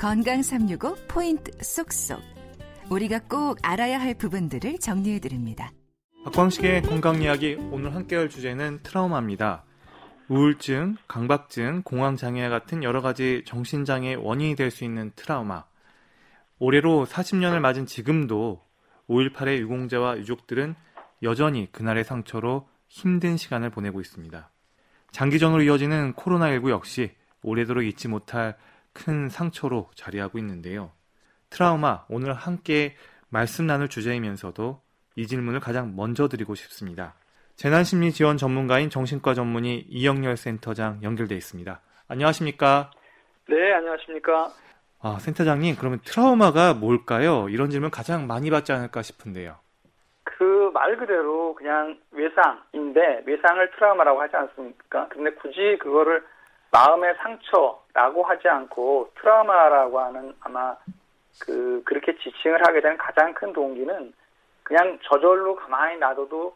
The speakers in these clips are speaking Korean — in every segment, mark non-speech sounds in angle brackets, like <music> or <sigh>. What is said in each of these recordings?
건강 365 포인트 쏙쏙. 우리가 꼭 알아야 할 부분들을 정리해 드립니다. 박광식의 건강 이야기 오늘 함께 할 주제는 트라우마입니다. 우울증, 강박증, 공황 장애 같은 여러 가지 정신 장애 원인이 될 수 있는 트라우마. 올해로 40년을 맞은 지금도 5.18의 유공자와 유족들은 여전히 그날의 상처로 힘든 시간을 보내고 있습니다. 장기전으로 이어지는 코로나19 역시 오래도록 잊지 못할 큰 상처로 자리하고 있는데요. 트라우마, 오늘 함께 말씀 나눌 주제이면서도 이 질문을 가장 먼저 드리고 싶습니다. 재난심리 지원 전문가인 정신과 전문의 이영렬 센터장 연결돼 있습니다. 안녕하십니까? 네, 안녕하십니까? 아, 센터장님, 그러면 트라우마가 뭘까요? 이런 질문 가장 많이 받지 않을까 싶은데요. 그 말 그대로 그냥 외상인데 외상을 트라우마라고 하지 않습니까? 근데 굳이 그거를 마음의 상처라고 하지 않고 트라우마라고 하는 아마 그 그렇게 지칭을 하게 된 가장 큰 동기는 그냥 저절로 가만히 놔둬도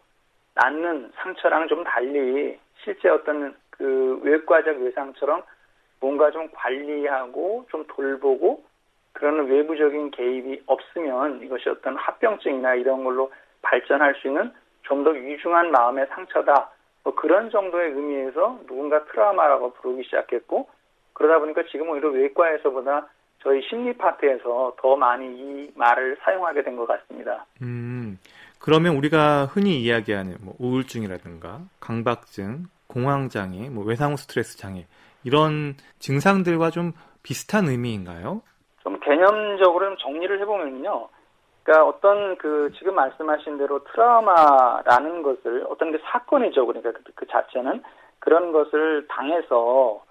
낫는 상처랑 좀 달리 실제 어떤 그 외과적 외상처럼 뭔가 좀 관리하고 좀 돌보고 그러는 외부적인 개입이 없으면 이것이 어떤 합병증이나 이런 걸로 발전할 수 있는 좀 더 위중한 마음의 상처다. 뭐 그런 정도의 의미에서 누군가 트라우마라고 부르기 시작했고 그러다 보니까 지금은 오히려 외과에서보다 저희 심리 파트에서 더 많이 이 말을 사용하게 된 것 같습니다. 음, 그러면 우리가 흔히 이야기하는 뭐 우울증이라든가 강박증, 공황장애, 뭐 외상후 스트레스 장애 이런 증상들과 좀 비슷한 의미인가요? 좀 개념적으로 좀 정리를 해보면요. 그러니까 어떤 그 지금 말씀하신 대로 트라우마라는 것을 어떤 게 사건이죠. 그러니까 그, 그 자체는 그런 것을 당해서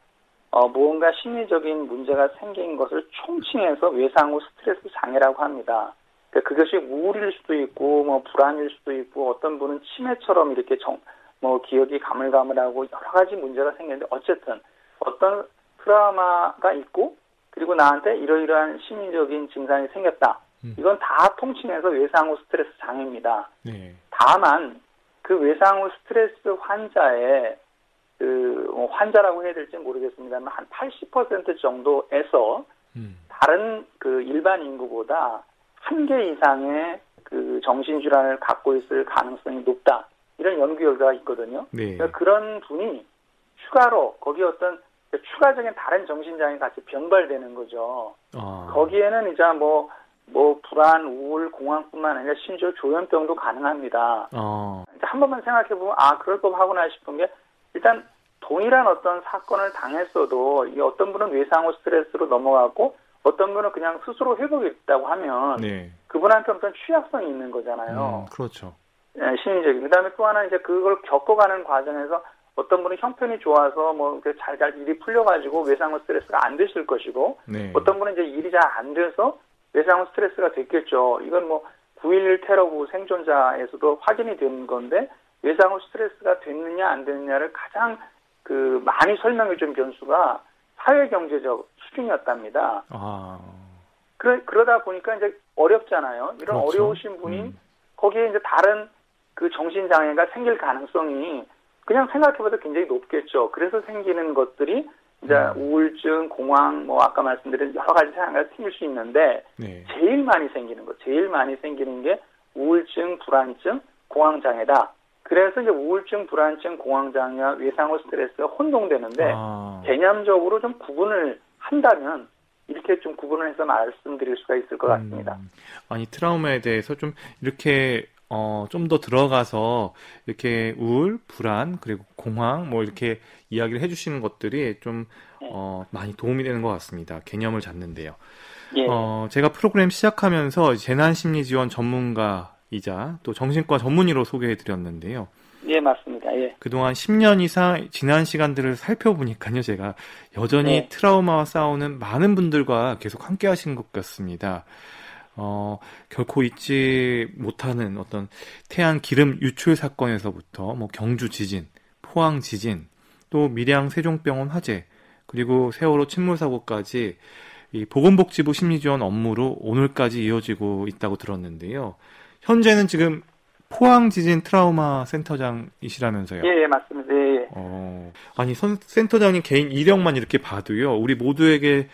어, 무언가 심리적인 문제가 생긴 것을 총칭해서 외상 후 스트레스 장애라고 합니다. 그러니까 그것이 우울일 수도 있고 뭐 불안일 수도 있고 어떤 분은 치매처럼 이렇게 정, 뭐 기억이 가물가물하고 여러 가지 문제가 생기는데 어쨌든 어떤 트라우마가 있고 그리고 나한테 이러이러한 심리적인 증상이 생겼다. 음. 이건 다 통칭해서 외상 후 스트레스 장애입니다. 네. 다만 그 외상 후 스트레스 환자의 그뭐 환자라고 해야 될지 모르겠습니다만 한 80% 정도에서 음. 다른 그 일반 인구보다 한 개 이상의 그 정신 질환을 갖고 있을 가능성이 높다. 이런 연구 결과가 있거든요. 네. 그러니까 그런 분이 추가로 거기 어떤 추가적인 다른 정신 장애 같이 병발되는 거죠. 아. 거기에는 이제 뭐 뭐 불안, 우울, 공황뿐만 아니라 심지어 조현병도 가능합니다. 어. 한 번만 생각해 보면 아 그럴 법 하구나 싶은 게 일단 동일한 어떤 사건을 당했어도 이 어떤 분은 외상후 스트레스로 넘어가고 어떤 분은 그냥 스스로 회복이 있다고 하면 네. 그분한테 어떤 취약성이 있는 거잖아요. 음, 그렇죠. 네, 심리적인. 그다음에 또 하나 이제 그걸 겪어가는 과정에서 어떤 분은 형편이 좋아서 뭐 잘잘 일이 풀려가지고 외상후 스트레스가 안 되실 것이고 네. 어떤 분은 이제 일이 잘 안 돼서 외상후 스트레스가 됐겠죠. 이건 뭐 9.11 테러부 생존자에서도 확인이 된 건데 외상후 스트레스가 됐느냐 안 됐느냐를 가장 그 많이 설명해 준 변수가 사회 경제적 수준이었답니다. 아. 그러, 그러다 보니까 이제 어렵잖아요. 이런 그렇죠. 어려우신 분이 음. 거기에 이제 다른 그 정신 장애가 생길 가능성이 그냥 생각해봐도 굉장히 높겠죠. 그래서 생기는 것들이 이제 음. 우울증, 공황, 뭐 아까 말씀드린 여러 가지 상황이 생길 수 있는데 네. 제일 많이 생기는 거, 제일 많이 생기는 게 우울증, 불안증, 공황 장애다. 그래서 이제 우울증, 불안증, 공황 장애와 외상후 스트레스가 혼동되는데 아. 개념적으로 좀 구분을 한다면 이렇게 좀 구분을 해서 말씀드릴 수가 있을 것 같습니다. 음. 아니 트라우마에 대해서 좀 이렇게 어, 좀 더 들어가서 이렇게 우울, 불안, 그리고 공황, 뭐 이렇게 이야기를 해주시는 것들이 좀, 네. 어, 많이 도움이 되는 것 같습니다. 개념을 잡는데요. 예. 어, 제가 프로그램 시작하면서 재난심리 지원 전문가이자 또 정신과 전문의로 소개해 드렸는데요. 예, 맞습니다. 예. 그동안 10년 이상 지난 시간들을 살펴보니까요, 제가 여전히 네. 트라우마와 싸우는 많은 분들과 계속 함께 하신 것 같습니다. 어, 결코 잊지 못하는 어떤 태안 기름 유출 사건에서부터 뭐 경주 지진, 포항 지진, 또 밀양 세종병원 화재, 그리고 세월호 침몰 사고까지 이 보건복지부 심리지원 업무로 오늘까지 이어지고 있다고 들었는데요. 현재는 지금 포항 지진 트라우마 센터장이시라면서요? 예, 예 맞습니다. 예, 예. 어, 아니 선, 센터장님 개인 이력만 이렇게 봐도요, 우리 모두에게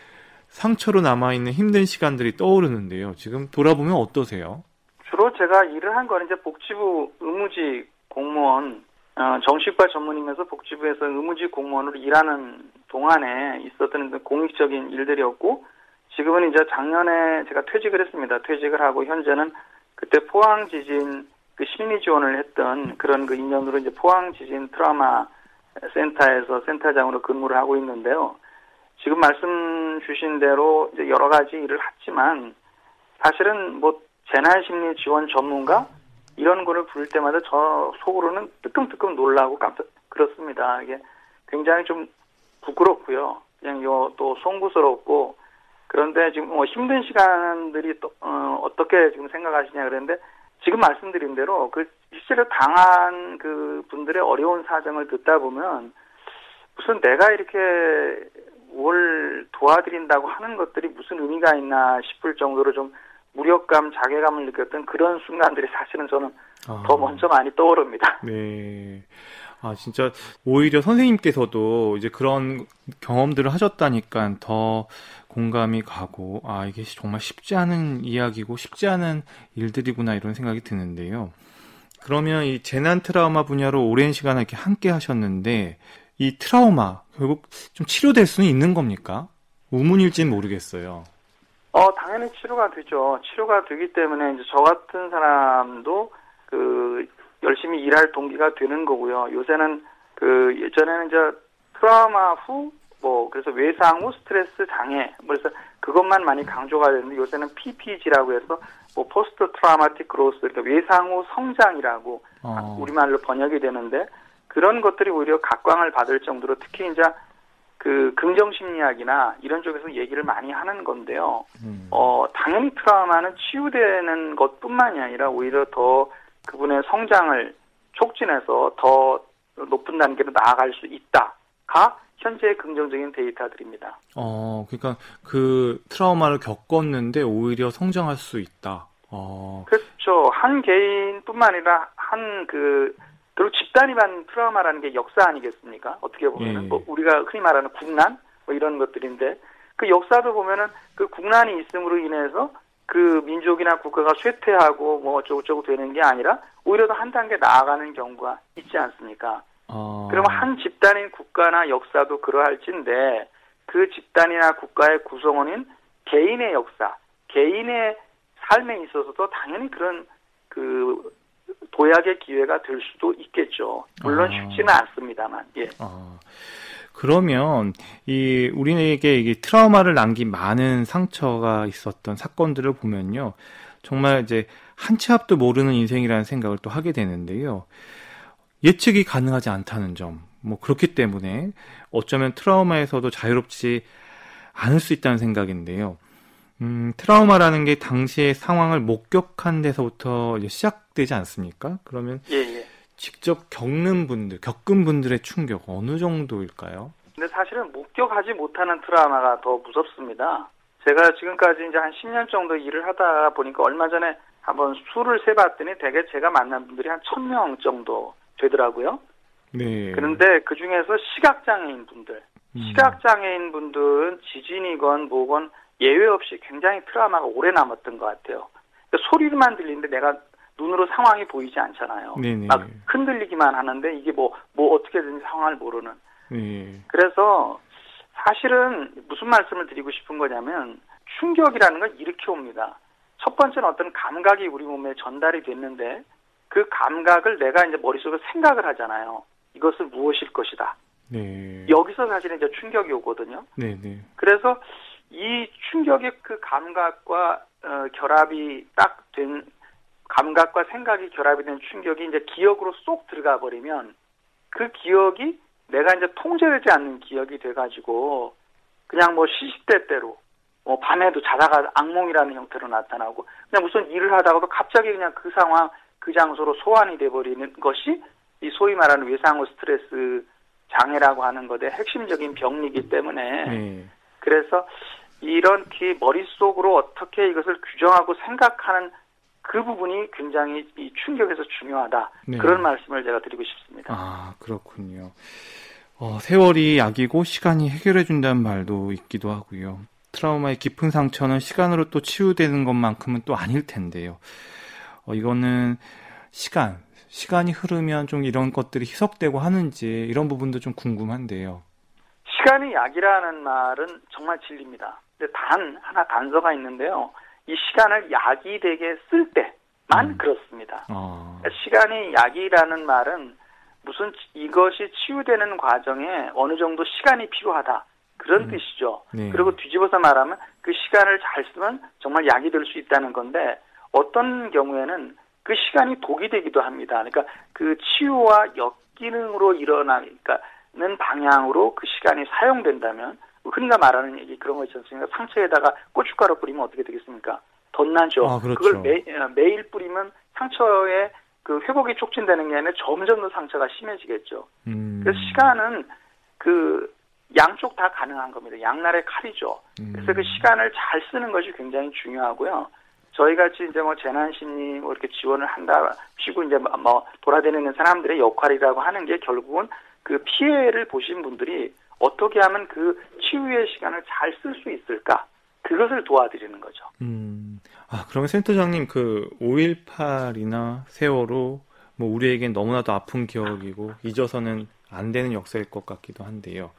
상처로 남아있는 힘든 시간들이 떠오르는데요. 지금 돌아보면 어떠세요? 주로 제가 일을 한 거는 이제 복지부 의무직 공무원, 어, 정식과 전문이면서 복지부에서 의무직 공무원으로 일하는 동안에 있었던 그 공익적인 일들이었고, 지금은 이제 작년에 제가 퇴직을 했습니다. 퇴직을 하고 현재는 그때 포항 지진 그 심리 지원을 했던 그런 그 인연으로 이제 포항 지진 트라우마 센터에서 센터장으로 근무를 하고 있는데요. 지금 말씀 주신 대로 이제 여러 가지 일을 했지만 사실은 뭐 재난 심리 지원 전문가 이런 거를 부를 때마다 저 속으로는 뜨끔뜨끔 놀라고 깜짝 그렇습니다. 이게 굉장히 좀 부끄럽고요. 그냥 요 또 송구스럽고 그런데 지금 뭐 힘든 시간들이 또 어, 어떻게 지금 생각하시냐 그랬는데 지금 말씀드린 대로 그 실제로 당한 그 분들의 어려운 사정을 듣다 보면 무슨 내가 이렇게 뭘 도와드린다고 하는 것들이 무슨 의미가 있나 싶을 정도로 좀 무력감, 자괴감을 느꼈던 그런 순간들이 사실은 저는 아. 더 먼저 많이 떠오릅니다. <laughs> 네. 아, 진짜, 오히려 선생님께서도 이제 그런 경험들을 하셨다니까 더 공감이 가고, 아, 이게 정말 쉽지 않은 이야기고 쉽지 않은 일들이구나 이런 생각이 드는데요. 그러면 이 재난 트라우마 분야로 오랜 시간을 이렇게 함께 하셨는데, 이 트라우마, 결국 좀 치료될 수는 있는 겁니까? 우문일지는 모르겠어요. 어, 당연히 치료가 되죠. 치료가 되기 때문에 이제 저 같은 사람도 그 열심히 일할 동기가 되는 거고요. 요새는 그 예전에는 이제 트라우마 후 뭐 그래서 외상 후 스트레스 장애 뭐 그래서 그것만 많이 강조가 되는데 요새는 PPG라고 해서 뭐 post traumatic growth 그러니까 외상 후 성장이라고 어. 우리말로 번역이 되는데 그런 것들이 오히려 각광을 받을 정도로 특히 이제 그 긍정 심리학이나 이런 쪽에서 얘기를 많이 하는 건데요. 음. 어 당연히 트라우마는 치유되는 것뿐만이 아니라 오히려 더 그분의 성장을 촉진해서 더 높은 단계로 나아갈 수 있다가 현재 긍정적인 데이터들입니다. 어, 그러니까 그 트라우마를 겪었는데 오히려 성장할 수 있다. 어. 그렇죠. 한 개인뿐만 아니라 한그 그리고 집단이 받는 트라우마라는 게 역사 아니겠습니까? 어떻게 보면은 예. 뭐 우리가 흔히 말하는 국난 뭐 이런 것들인데 그 역사도 보면은 그 국난이 있음으로 인해서 그 민족이나 국가가 쇠퇴하고 뭐 어쩌고저쩌고 되는 게 아니라 오히려 더 한 단계 나아가는 경우가 있지 않습니까? 어... 그러면 한 집단인 국가나 역사도 그러할진데 그 집단이나 국가의 구성원인 개인의 역사, 개인의 삶에 있어서도 당연히 그런 그 도약의 기회가 될 수도 있겠죠. 물론 아. 쉽지는 않습니다만. 예. 아. 그러면 이 우리에게 이게 트라우마를 남긴 많은 상처가 있었던 사건들을 보면요. 정말 이제 한 치 앞도 모르는 인생이라는 생각을 또 하게 되는데요. 예측이 가능하지 않다는 점. 뭐 그렇기 때문에 어쩌면 트라우마에서도 자유롭지 않을 수 있다는 생각인데요. 음, 트라우마라는 게 당시의 상황을 목격한 데서부터 시작 되지 않습니까? 그러면 예, 예. 직접 겪는 분들, 겪은 분들의 충격 어느 정도일까요? 근데 사실은 목격하지 못하는 트라우마가 더 무섭습니다. 제가 지금까지 이제 한 10년 정도 일을 하다 보니까 얼마 전에 한번 수를 세봤더니 대개 제가 만난 분들이 한 1000명 정도 되더라고요. 네. 그런데 그 중에서 시각장애인 분들, 음. 시각장애인 분들은 지진이건 뭐건 예외 없이 굉장히 트라우마가 오래 남았던 것 같아요. 그러니까 소리만 들리는데 내가 눈으로 상황이 보이지 않잖아요. 네네. 막 흔들리기만 하는데 이게 뭐, 뭐 어떻게든지 상황을 모르는. 네. 그래서 사실은 무슨 말씀을 드리고 싶은 거냐면 충격이라는 걸 일으켜 옵니다. 첫 번째는 어떤 감각이 우리 몸에 전달이 됐는데 그 감각을 내가 이제 머릿속에 생각을 하잖아요. 이것을 무엇일 것이다. 네. 여기서 사실은 이제 충격이 오거든요. 네 네. 그래서 이 충격의 그 감각과 어, 결합이 딱 된 감각과 생각이 결합이 된 충격이 이제 기억으로 쏙 들어가 버리면 그 기억이 내가 이제 통제되지 않는 기억이 돼가지고 그냥 뭐 시시때때로 뭐 밤에도 자다가 악몽이라는 형태로 나타나고 그냥 무슨 일을 하다가도 갑자기 그냥 그 상황 그 장소로 소환이 돼버리는 것이 이 소위 말하는 외상후 스트레스 장애라고 하는 것의 핵심적인 병리기 때문에 네. 그래서 이런 그 머릿속으로 어떻게 이것을 규정하고 생각하는 그 부분이 굉장히 이 충격에서 중요하다. 네. 그런 말씀을 제가 드리고 싶습니다. 아, 그렇군요. 어, 세월이 약이고 시간이 해결해 준다는 말도 있기도 하고요. 트라우마의 깊은 상처는 시간으로 또 치유되는 것만큼은 또 아닐 텐데요. 어, 이거는 시간, 시간이 흐르면 좀 이런 것들이 희석되고 하는지 이런 부분도 좀 궁금한데요. 시간이 약이라는 말은 정말 진리입니다. 근데 단 하나 단서가 있는데요. 이 시간을 약이 되게 쓸 때만 음. 그렇습니다. 어. 시간이 약이라는 말은 무슨 이것이 치유되는 과정에 어느 정도 시간이 필요하다. 그런 음. 뜻이죠. 네. 그리고 뒤집어서 말하면 그 시간을 잘 쓰면 정말 약이 될 수 있다는 건데 어떤 경우에는 그 시간이 독이 되기도 합니다. 그러니까 그 치유와 역기능으로 일어나는 방향으로 그 시간이 사용된다면 흔히가 말하는 얘기 그런 거 있지 않습니까? 상처에다가 고춧가루 뿌리면 어떻게 되겠습니까? 덧나죠. 아, 그렇죠. 그걸 매, 매일 뿌리면 상처에 그 회복이 촉진되는 게 아니라 점점 더 상처가 심해지겠죠. 음. 그래서 시간은 그 양쪽 다 가능한 겁니다. 양날의 칼이죠. 음. 그래서 그 시간을 잘 쓰는 것이 굉장히 중요하고요. 저희 같이 이제 뭐 재난 심리 뭐 이렇게 지원을 한다 쉬고 이제 뭐 돌아다니는 사람들의 역할이라고 하는 게 결국은 그 피해를 보신 분들이 어떻게 하면 그 치유의 시간을 잘 쓸 수 있을까? 그것을 도와드리는 거죠. 음. 아, 그러면 센터장님 그 5.18이나 세월호 뭐 우리에겐 너무나도 아픈 기억이고 잊어서는 안 되는 역사일 것 같기도 한데요.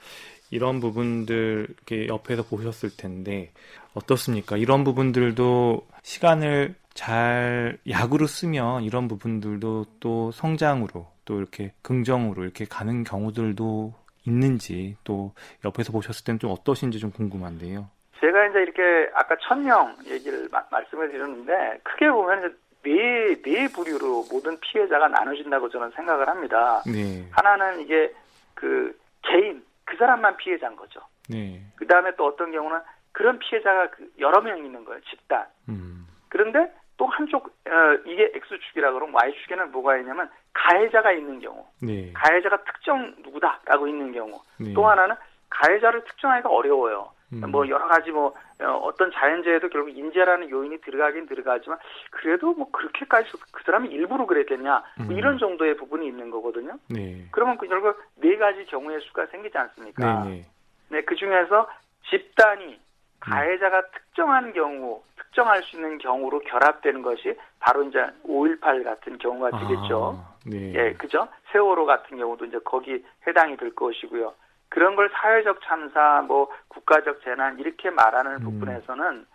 이런 부분들 이렇게 옆에서 보셨을 텐데 어떻습니까? 이런 부분들도 시간을 잘 약으로 쓰면 이런 부분들도 또 성장으로 또 이렇게 긍정으로 이렇게 가는 경우들도 있는지 또 옆에서 보셨을 때는 좀 어떠신지 좀 궁금한데요. 제가 이제 이렇게 아까 천명 얘기를 마, 말씀을 드렸는데 크게 보면 네, 네 부류로 모든 피해자가 나눠진다고 저는 생각을 합니다. 네. 하나는 이게 그 개인, 그 사람만 피해자인 거죠. 네. 그 다음에 또 어떤 경우는 그런 피해자가 그 여러 명 있는 거예요, 집단. 음. 그런데 또 한쪽, 어, 이게 X축이라 그러면 Y축에는 뭐가 있냐면 가해자가 있는 경우. 네. 가해자가 특정 누구다라고 있는 경우. 네. 또 하나는 가해자를 특정하기가 어려워요. 음. 뭐 여러 가지 뭐 어, 떤 자연재해도 결국 인재라는 요인이 들어가긴 들어가지만 그래도 뭐 그렇게까지 그 사람이 일부러 그랬겠냐 뭐 음. 이런 정도의 부분이 있는 거거든요. 네. 그러면 그 결국 네 가지 경우의 수가 생기지 않습니까? 네, 네. 네, 그 중에서 집단이 가해자가 음. 특정한 경우, 특정할 수 있는 경우로 결합되는 것이 바로 이제 5.18 같은 경우가 되겠죠. 아, 네. 예, 그죠? 세월호 같은 경우도 이제 거기 해당이 될 것이고요. 그런 걸 사회적 참사, 뭐 국가적 재난 이렇게 말하는 음. 부분에서는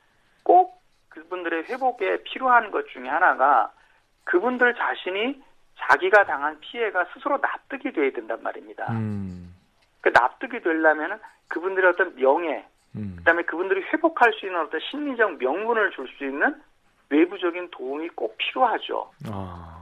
꼭 그분들의 회복에 필요한 것 중에 하나가 그분들 자신이 자기가 당한 피해가 스스로 납득이 돼야 된단 말입니다. 음. 그 납득이 되려면 그분들의 어떤 명예, 음. 그다음에 그분들이 회복할 수 있는 어떤 심리적 명분을 줄 수 있는 외부적인 도움이 꼭 필요하죠. 아.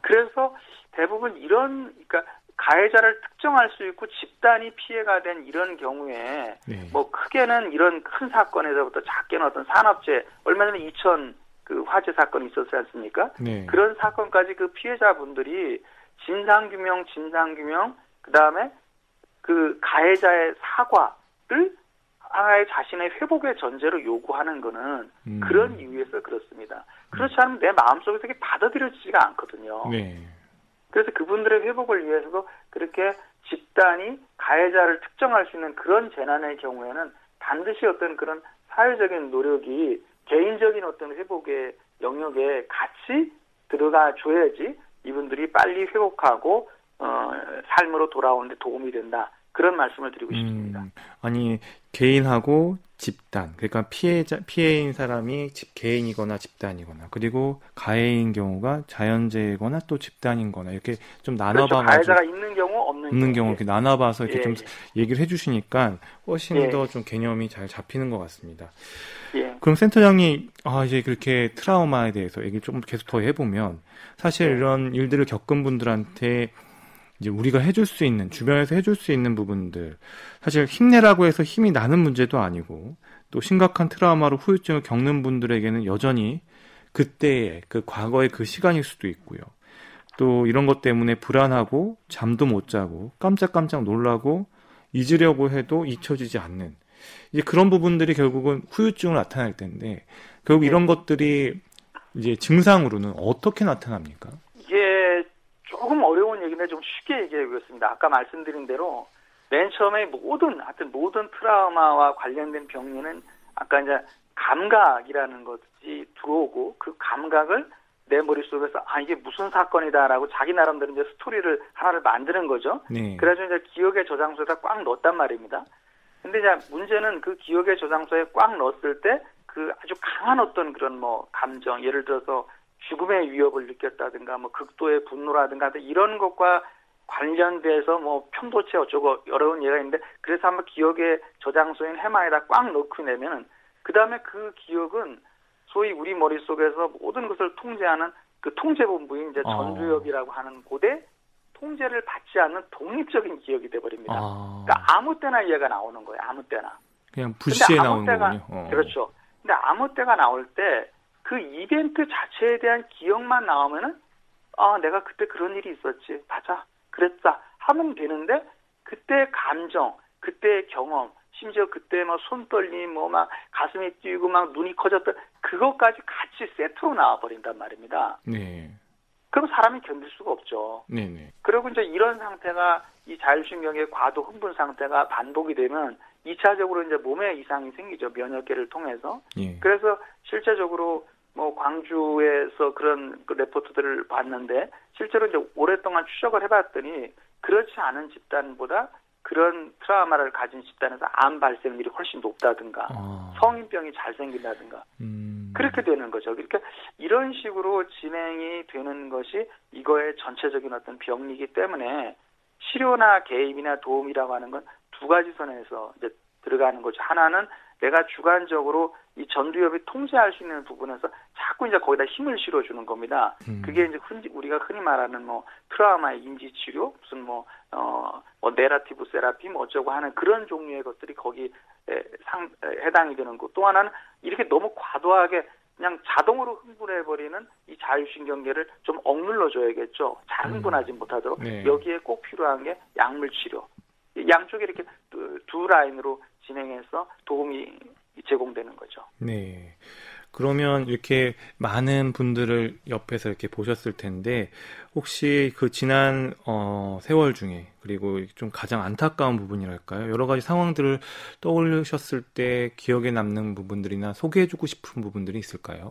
그래서 대부분 이런 그러니까 가해자를 특정할 수 있고 집단이 피해가 된 이런 경우에 네. 뭐 크게는 이런 큰 사건에서부터 작게는 어떤 산업재 얼마 전에 이천 그 화재 사건이 있었지 않습니까? 네. 그런 사건까지 그 피해자분들이 진상규명, 진상규명, 그 다음에 그 가해자의 사과를 하나의 자신의 회복의 전제로 요구하는 거는 음. 그런 이유에서 그렇습니다. 그렇지 않으면 내 마음속에서 이게 받아들여지지가 않거든요. 네. 그래서 그분들의 회복을 위해서도 그렇게 집단이 가해자를 특정할 수 있는 그런 재난의 경우에는 반드시 어떤 그런 사회적인 노력이 개인적인 어떤 회복의 영역에 같이 들어가 줘야지 이분들이 빨리 회복하고 어, 삶으로 돌아오는데 도움이 된다. 그런 말씀을 드리고 음, 싶습니다. 아니 개인하고 집단 그러니까 피해자 피해인 사람이 집 개인이거나 집단이거나 그리고 가해인 경우가 자연재해거나 또 집단인거나 이렇게 좀 나눠봐 그렇죠. 가해자가 있는 경우 없는, 없는 경우 이렇게 나눠봐서 이렇게 예, 좀 예. 얘기를 해주시니까 훨씬 예. 더좀 개념이 잘 잡히는 것 같습니다. 예. 그럼 센터장이 아 이제 그렇게 트라우마에 대해서 얘기를 좀 계속 더 해보면 사실 예. 이런 일들을 겪은 분들한테 이제 우리가 해줄 수 있는 주변에서 해줄 수 있는 부분들 사실 힘내라고 해서 힘이 나는 문제도 아니고 또 심각한 트라우마로 후유증을 겪는 분들에게는 여전히 그때의 그 과거의 그 시간일 수도 있고요. 또 이런 것 때문에 불안하고 잠도 못 자고 깜짝깜짝 놀라고 잊으려고 해도 잊혀지지 않는 이제 그런 부분들이 결국은 후유증을 나타낼 텐데 결국 네. 이런 것들이 이제 증상으로는 어떻게 나타납니까? 조금 어려운 얘기인데 좀 쉽게 얘기해 보겠습니다. 아까 말씀드린 대로 맨 처음에 모든 하여튼 모든 트라우마와 관련된 병리는 아까 이제 감각이라는 것이 들어오고 그 감각을 내 머릿속에서 아 이게 무슨 사건이다라고 자기 나름대로 이제 스토리를 하나를 만드는 거죠. 네. 그래서 이제 기억의 저장소에다 꽉 넣었단 말입니다. 근데 이제 문제는 그 기억의 저장소에 꽉 넣었을 때 그 아주 강한 어떤 그런 뭐 감정 예를 들어서 죽음의 위협을 느꼈다든가 뭐 극도의 분노라든가 이런 것과 관련돼서 뭐 편도체 어쩌고 어려운 예가 있는데 그래서 한번 기억의 저장소인 해마에다 꽉 넣고 내면은 그 다음에 그 기억은 소위 우리 머릿속에서 모든 것을 통제하는 그 통제본부인 이제 어. 전두엽이라고 하는 고대 통제를 받지 않는 독립적인 기억이 돼버립니다. 아. 그러니까 아무 때나 이해가 나오는 거예요. 아무 때나. 그냥 불시에 나오는 때가, 거군요. 어. 그렇죠. 근데 아무 때가 나올 때 그 이벤트 자체에 대한 기억만 나오면은 아 내가 그때 그런 일이 있었지. 맞아. 그랬다. 하면 되는데 그때 감정, 그때 경험, 심지어 그때 막손 떨림, 뭐 막 가슴이 뛰고 막 눈이 커졌던 그것까지 같이 세트로 나와버린단 말입니다. 네. 그럼 사람이 견딜 수가 없죠. 네네. 네. 그리고 이제 이런 상태가 이 자율신경의 과도 흥분 상태가 반복이 되면 2차적으로 이제 몸에 이상이 생기죠. 면역계를 통해서. 예. 그래서 실제적으로 뭐 광주에서 그런 그 레포트들을 봤는데 실제로 이제 오랫동안 추적을 해봤더니 그렇지 않은 집단보다 그런 트라우마를 가진 집단에서 암 발생률이 훨씬 높다든가 아. 성인병이 잘 생긴다든가 음. 그렇게 되는 거죠. 그러니까 이런 식으로 진행이 되는 것이 이거의 전체적인 어떤 병리기 때문에 치료나 개입이나 도움이라고 하는 건 두 가지 선에서 이제 들어가는 거죠. 하나는 내가 주관적으로 이 전두엽이 통제할 수 있는 부분에서 자꾸 이제 거기다 힘을 실어주는 겁니다. 음. 그게 이제 흔히 우리가 흔히 말하는 뭐 트라우마의 인지 치료, 무슨 뭐, 어, 뭐 네라티브 세라피 뭐 어쩌고 하는 그런 종류의 것들이 거기 에 상, 에 해당이 되는 거. 또 하나는 이렇게 너무 과도하게 그냥 자동으로 흥분해버리는 이 자율신경계를 좀 억눌러 줘야겠죠. 잘 음. 흥분하지 음. 못하도록. 네. 여기에 꼭 필요한 게 약물 치료. 양쪽에 이렇게 두, 두 라인으로 진행해서 도움이 제공되는 거죠. 네. 그러면 이렇게 많은 분들을 옆에서 이렇게 보셨을 텐데 혹시 그 지난 어, 세월 중에 그리고 좀 가장 안타까운 부분이랄까요? 여러 가지 상황들을 떠올리셨을 때 기억에 남는 부분들이나 소개해주고 싶은 부분들이 있을까요?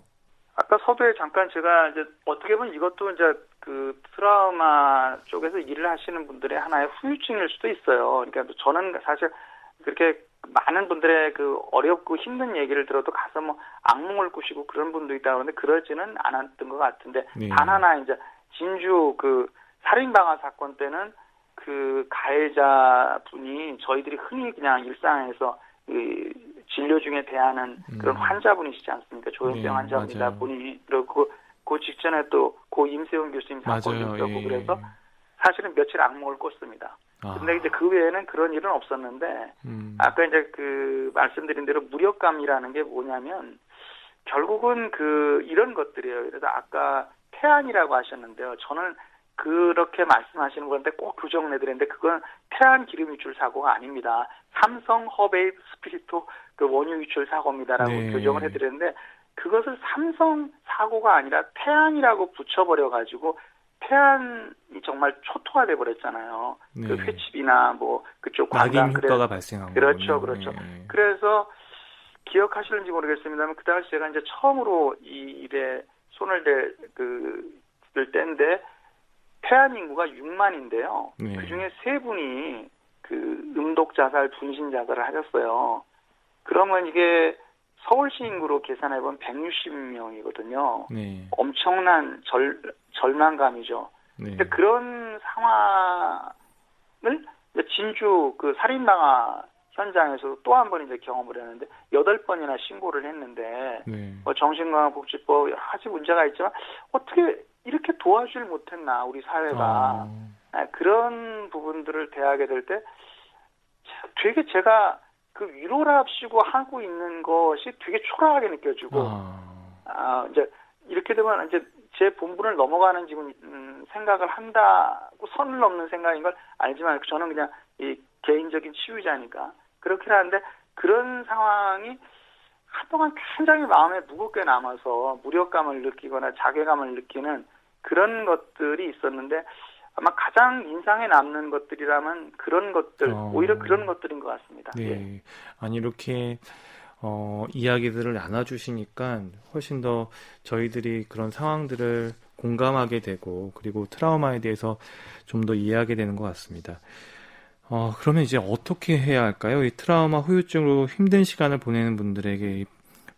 아까 서두에 잠깐 제가 이제 어떻게 보면 이것도 이제 그 트라우마 쪽에서 일을 하시는 분들의 하나의 후유증일 수도 있어요. 그러니까 저는 사실 그렇게 많은 분들의 그 어렵고 힘든 얘기를 들어도 가서 뭐 악몽을 꾸시고 그런 분도 있다 그러는데 그러지는 않았던 것 같은데 네. 단 하나 이제 진주 그 살인방화 사건 때는 그 가해자 분이 저희들이 흔히 그냥 일상에서 그 진료 중에 대하는 그런 음. 환자분이시지 않습니까? 조현병 네, 환자입니다. 분이 그리고 그 직전에 또 고 임세훈 교수님 사건도 있었고 예. 그래서 사실은 며칠 악몽을 꿨습니다. 아. 근데 이제 그 외에는 그런 일은 없었는데 음. 아까 이제 그 말씀드린 대로 무력감이라는 게 뭐냐면 결국은 그 이런 것들이에요. 그래서 아까 태안이라고 하셨는데요. 저는 그렇게 말씀하시는 건데 꼭 교정을 해드리는데 그건 태안 기름 유출 사고가 아닙니다. 삼성 허베이 스피리토 그 원유 유출 사고입니다라고 네. 교정을 해드렸는데 그것을 삼성 사고가 아니라 태안이라고 붙여버려 가지고 태안이 정말 초토화 돼 버렸잖아요. 그 네. 그 횟집이나 뭐 그쪽 관광 효과가 발생한 그렇죠, 거군요. 그렇죠. 네. 그래서 기억하실는지 모르겠습니다만 그 당시 제가 이제 처음으로 이 일에 손을 댈그 때인데 태안 인구가 6만인데요. 네. 그 중에 세 분이 그 음독 자살, 분신 자살을 하셨어요. 그러면 이게 서울시 인구로 계산해보면 160명이거든요. 네. 엄청난 절, 절망감이죠. 네. 근데 그런 상황을 진주 그 살인방화 현장에서 또한 번 이제 경험을 했는데 여덟 번이나 신고를 했는데 네. 뭐 정신건강복지법 여러 가지 문제가 있지만 어떻게 이렇게 도와주질 못했나 우리 사회가 아. 네, 그런 부분들을 대하게 될 때 되게 제가 그 위로랍시고 하고 있는 것이 되게 초라하게 느껴지고 아. 아 이제 이렇게 되면 이제 제 본분을 넘어가는 지금 음, 생각을 한다고 선을 넘는 생각인 걸 알지만 저는 그냥 이 개인적인 치유자니까 그렇긴 한데 그런 상황이 한동안 굉장히 마음에 무겁게 남아서 무력감을 느끼거나 자괴감을 느끼는 그런 것들이 있었는데 아마 가장 인상에 남는 것들이라면 그런 것들 어... 오히려 그런 것들인 것 같습니다. 네, 예. 아니 이렇게 어, 이야기들을 나눠주시니까 훨씬 더 저희들이 그런 상황들을 공감하게 되고 그리고 트라우마에 대해서 좀 더 이해하게 되는 것 같습니다. 어, 그러면 이제 어떻게 해야 할까요? 이 트라우마 후유증으로 힘든 시간을 보내는 분들에게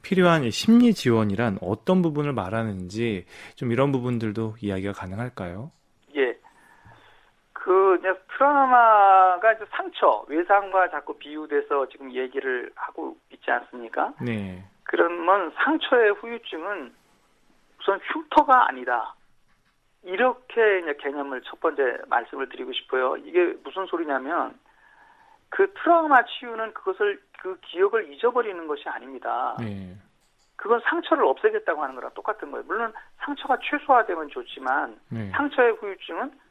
필요한 심리 지원이란 어떤 부분을 말하는지 좀 이런 부분들도 이야기가 가능할까요? 예. 그 이제 트라우마가 이제 상처, 외상과 자꾸 비유돼서 지금 얘기를 하고 있지 않습니까? 네. 그러면 상처의 후유증은 우선 흉터가 아니다. 이렇게 이제 개념을 첫 번째 말씀을 드리고 싶어요. 이게 무슨 소리냐면 그 트라우마 치유는 그것을 그 기억을 잊어버리는 것이 아닙니다. 네. 그건 상처를 없애겠다고 하는 거랑 똑같은 거예요. 물론 상처가 최소화되면 좋지만 네. 상처의 후유증은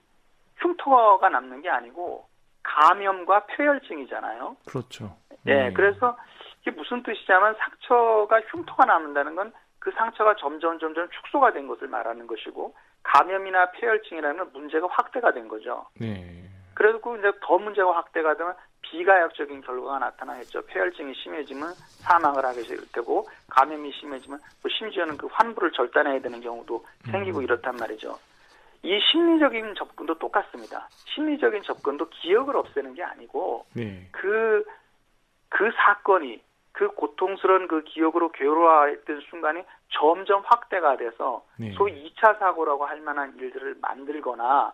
흉터가 남는 게 아니고 감염과 폐혈증이잖아요. 그렇죠. 예, 네. 그래서 이게 무슨 뜻이냐면 상처가 흉터가 남는다는 건 그 상처가 점점 점점 축소가 된 것을 말하는 것이고 감염이나 폐혈증이라는 문제가 확대가 된 거죠. 네. 그래고 이제 더 문제가 확대가 되면 비가역적인 결과가 나타나겠죠. 폐혈증이 심해지면 사망을 하게 될 테고 감염이 심해지면 또 심지어는 그 환부를 절단해야 되는 경우도 생기고 음. 이렇단 말이죠. 이 심리적인 접근도 똑같습니다. 심리적인 접근도 기억을 없애는 게 아니고 네. 그, 그 사건이 그 고통스러운 그 기억으로 괴로워했던 순간이 점점 확대가 돼서 네. 소위 2차 사고라고 할 만한 일들을 만들거나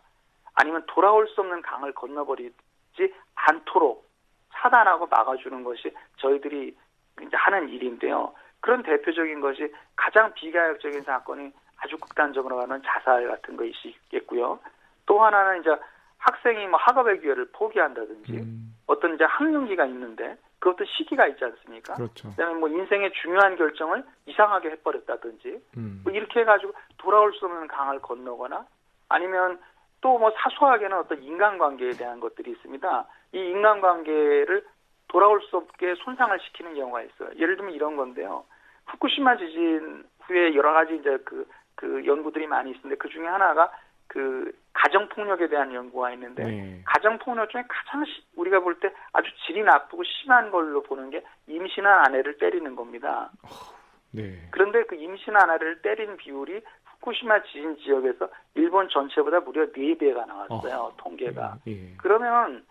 아니면 돌아올 수 없는 강을 건너버리지 않도록 차단하고 막아주는 것이 저희들이 이제 하는 일인데요. 그런 대표적인 것이 가장 비가역적인 사건이 아주 극단적으로 가는 자살 같은 것이 있겠고요. 또 하나는 이제 학생이 뭐 학업의 기회를 포기한다든지 음, 어떤 이제 학령기가 있는데 그것도 시기가 있지 않습니까? 그렇죠. 그다음에 뭐 인생의 중요한 결정을 이상하게 해버렸다든지 음, 뭐 이렇게 해가지고 돌아올 수 없는 강을 건너거나 아니면 또 뭐 사소하게는 어떤 인간관계에 대한 것들이 있습니다. 이 인간관계를 돌아올 수 없게 손상을 시키는 경우가 있어요. 예를 들면 이런 건데요. 후쿠시마 지진 후에 여러 가지 이제 그, 그 연구들이 많이 있는데 그 중에 하나가 그 가정 폭력에 대한 연구가 있는데 네. 가정 폭력 중에 가장 시- 우리가 볼 때 아주 질이 나쁘고 심한 걸로 보는 게 임신한 아내를 때리는 겁니다. 네. 그런데 그 임신한 아내를 때린 비율이 후쿠시마 지진 지역에서 일본 전체보다 무려 4배가 나왔어요. 통계가. 예. 그러면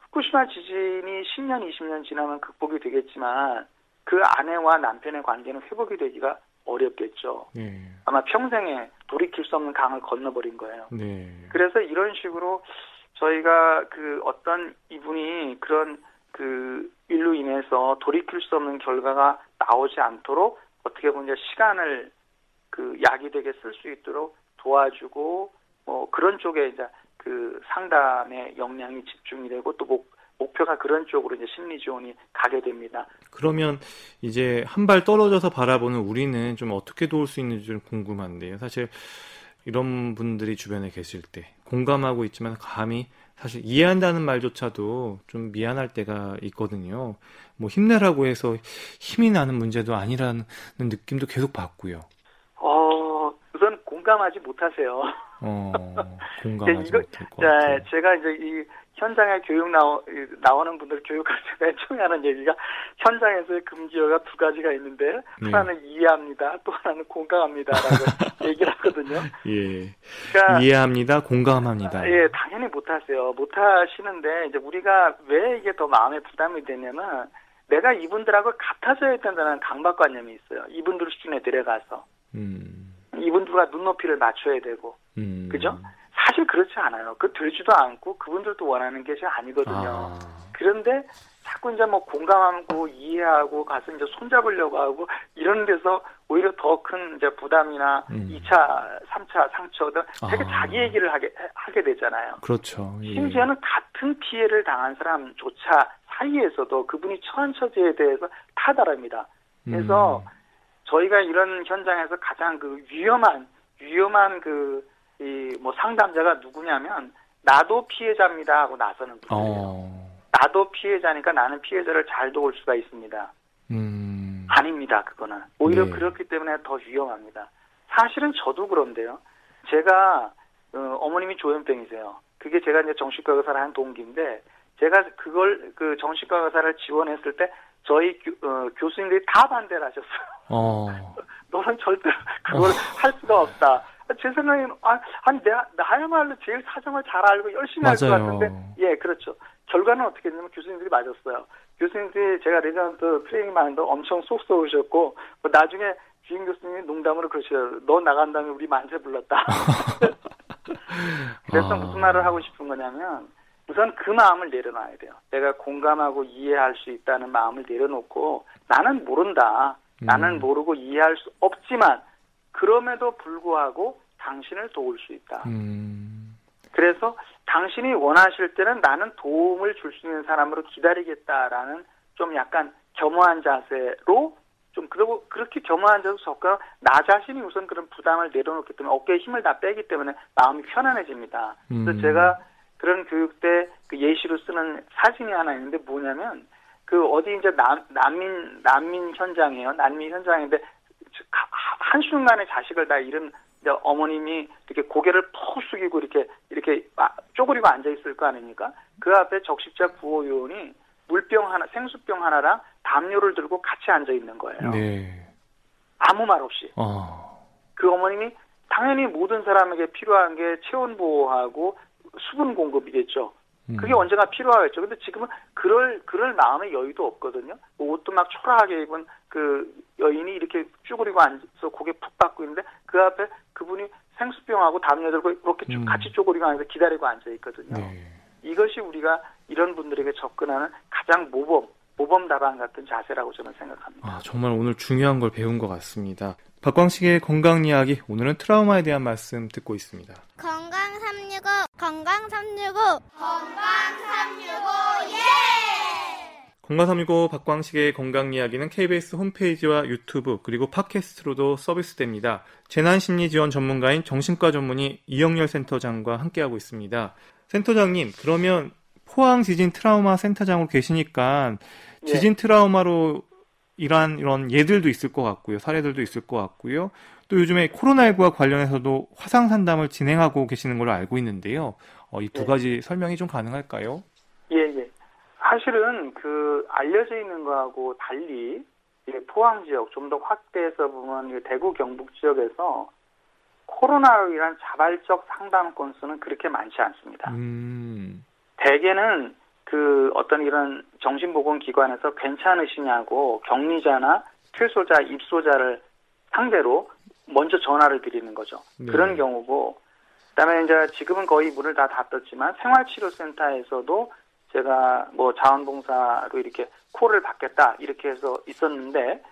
후쿠시마 지진이 10년, 20년 지나면 극복이 되겠지만 그 아내와 남편의 관계는 회복이 되기가 어렵겠죠. 네. 아마 평생에 돌이킬 수 없는 강을 건너버린 거예요. 네. 그래서 이런 식으로 저희가 그 어떤 이분이 그런 그 일로 인해서 돌이킬 수 없는 결과가 나오지 않도록 어떻게 보면 시간을 그 약이 되게 쓸 수 있도록 도와주고 뭐 그런 쪽에 이제 그 상담의 역량이 집중이 되고 또 목, 목표가 그런 쪽으로 이제 심리 지원이 가게 됩니다. 그러면 이제 한 발 떨어져서 바라보는 우리는 좀 어떻게 도울 수 있는지 좀 궁금한데요. 사실 이런 분들이 주변에 계실 때 공감하고 있지만 감히 사실 이해한다는 말조차도 좀 미안할 때가 있거든요. 뭐 힘내라고 해서 힘이 나는 문제도 아니라는 느낌도 계속 받고요. 어, 우선 공감하지 못하세요. 어, <laughs> 공감하지 못할 것 자, 같아요. 제가 이제 이 현장에 교육 나오, 이- 나오는 분들 교육할 때 맨 처음에 하는 얘기가 현장에서의 금기어가 두 가지가 있는데 네. 하나는 이해합니다. 또 하나는 공감합니다라고 <laughs> 얘기를 하거든요. 예. 그러니까 이해합니다. 공감합니다. 예, 당연히 못하세요. 못하시는데 이제 우리가 왜 이게 더 마음에 부담이 되냐면 내가 이분들하고 같아져야 된다는 강박관념이 있어요. 이분들 수준에 내려가서 음. 이분들과 눈높이를 맞춰야 되고 음. 그죠? 사실 그렇지 않아요. 그 되지도 않고 그분들도 원하는 것이 아니거든요. 아. 그런데 자꾸 이제 뭐 공감하고 이해하고 가서 이제 손잡으려고 하고 이런 데서 오히려 더 큰 이제 부담이나 음. 2차, 3차 상처들 되게 아. 자기 얘기를 하게 하게 되잖아요. 그렇죠. 예. 심지어는 같은 피해를 당한 사람조차 사이에서도 그분이 처한 처지에 대해서 다 다릅니다. 그래서 음. 저희가 이런 현장에서 가장 그 위험한 위험한 그 이 뭐 상담자가 누구냐면 나도 피해자입니다 하고 나서는 분이에요. 어. 나도 피해자니까 나는 피해자를 잘 도울 수가 있습니다. 음. 아닙니다. 그거는 오히려 네. 그렇기 때문에 더 위험합니다. 사실은 저도 그런데요. 제가 어, 머님이 조현병이세요. 그게 제가 이제 정신과 의사를 한 동기인데 제가 그걸 그 정신과 의사를 지원했을 때 저희 교, 어, 교수님들이 다 반대를 하셨어요. 어. <laughs> 너는 절대 그걸 어. 할 수가 없다. 제 생각에는 아, 아니 내가 나야말로 제일 사정을 잘 알고 열심히 할 것 같은데 예 그렇죠. 결과는 어떻게 됐냐면 교수님들이 맞았어요. 교수님들이 제가 레지던트 트레이닝 하는데 엄청 속 썩으셨고 뭐 나중에 지인 교수님이 농담으로 그러셔요. 너 나간 다음에 우리 만세 불렀다. <laughs> 그래서 아. 무슨 말을 하고 싶은 거냐면 우선 그 마음을 내려놔야 돼요. 내가 공감하고 이해할 수 있다는 마음을 내려놓고 나는 모른다. 나는 음. 모르고 이해할 수 없지만 그럼에도 불구하고 당신을 도울 수 있다. 음. 그래서 당신이 원하실 때는 나는 도움을 줄 수 있는 사람으로 기다리겠다라는 좀 약간 겸허한 자세로 좀 그러고 그렇게 겸허한 자세로 접근 나 자신이 우선 그런 부담을 내려놓기 때문에 어깨에 힘을 다 빼기 때문에 마음이 편안해집니다. 그래서 음. 제가 그런 교육 때 그 예시로 쓰는 사진이 하나 있는데 뭐냐면 그 어디 이제 난, 난민 난민 현장이에요. 난민 현장인데 한순간에 자식을 다 잃은 어머님이 이렇게 고개를 푹 숙이고 이렇게 이렇게 쪼그리고 앉아 있을 거 아닙니까? 그 앞에 적십자 구호 요원이 물병 하나, 생수병 하나랑 담요를 들고 같이 앉아 있는 거예요. 네. 아무 말 없이. 어. 그 어머님이 당연히 모든 사람에게 필요한 게 체온 보호하고 수분 공급이겠죠. 그게 음. 언제나 필요하겠죠. 근데 지금은 그럴 그럴 마음의 여유도 없거든요. 뭐 옷도 막 초라하게 입은 그 여인이 이렇게 쭈그리고 앉아서 고개 푹 받고 있는데 그 앞에 그분이 생수병하고 담요 들고 이렇게 음. 같이 쪼그리고 앉아서 기다리고 앉아 있거든요. 네. 이것이 우리가 이런 분들에게 접근하는 가장 모범 모범 답안 같은 자세라고 저는 생각합니다. 아, 정말 오늘 중요한 걸 배운 것 같습니다. 박광식의 건강 이야기 오늘은 트라우마에 대한 말씀 듣고 있습니다. 건강 365 건강 365 건강 365 예! 건강 365 박광식의 건강 이야기는 KBS 홈페이지와 유튜브 그리고 팟캐스트로도 서비스됩니다. 재난 심리 지원 전문가인 정신과 전문의 이영렬 센터장과 함께하고 있습니다. 센터장님, 그러면 포항 지진 트라우마 센터장으로 계시니까 예. 지진 트라우마로 이러한 이런 예들도 있을 것 같고요. 사례들도 있을 것 같고요. 또 요즘에 코로나19와 관련해서도 화상 상담을 진행하고 계시는 걸로 알고 있는데요. 어, 이두 예. 가지 설명이 좀 가능할까요? 예, 예. 사실은 그 알려져 있는 거하고 달리 포항 지역 좀 더 확대해서 보면 대구 경북 지역에서 코로나로 인한 자발적 상담 건수는 그렇게 많지 않습니다. 음. 대개는 그 어떤 이런 정신보건기관에서 괜찮으시냐고 격리자나 퇴소자, 입소자를 상대로 먼저 전화를 드리는 거죠. 네. 그런 경우고, 그다음에 이제 지금은 거의 문을 다 닫았지만 생활치료센터에서도 제가 뭐 자원봉사로 이렇게 콜을 받겠다 이렇게 해서 있었는데